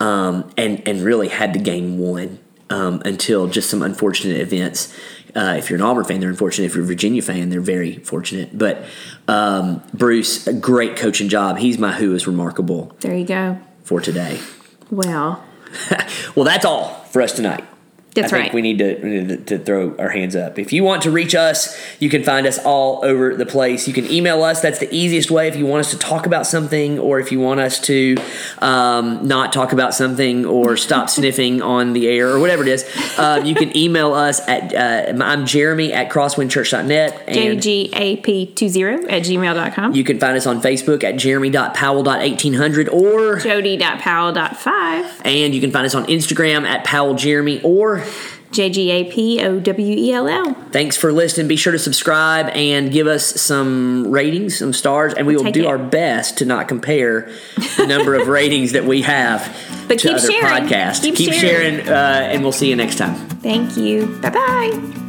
um, and and really had the game won um, until just some unfortunate events Uh, if you're an Auburn fan, they're unfortunate. If you're a Virginia fan, they're very fortunate. But um, Bruce, a great coaching job. He's my who is remarkable There you go. for today. Well, *laughs* well, that's all for us tonight. That's I think right. we need, to, to throw our hands up. If you want to reach us, you can find us all over the place. You can email us. That's the easiest way. If you want us to talk about something, or if you want us to um, not talk about something, or stop *laughs* sniffing on the air, or whatever it is, uh, you can email us at uh, I'm Jeremy at crosswindchurch.net. And jgap20 at gmail.com. you can find us on Facebook at jeremy.powell.1800 or Jody.powell.5. and you can find us on Instagram at Powell J-G-A-P-O-W-E-L-L. Thanks for listening. Be sure to subscribe and give us some ratings, some stars, and we will take do it. our best to not compare the number of ratings that we have But to keep other sharing. podcasts. Keep sharing, sharing. uh, and we'll see you next time. Thank you. Bye-bye.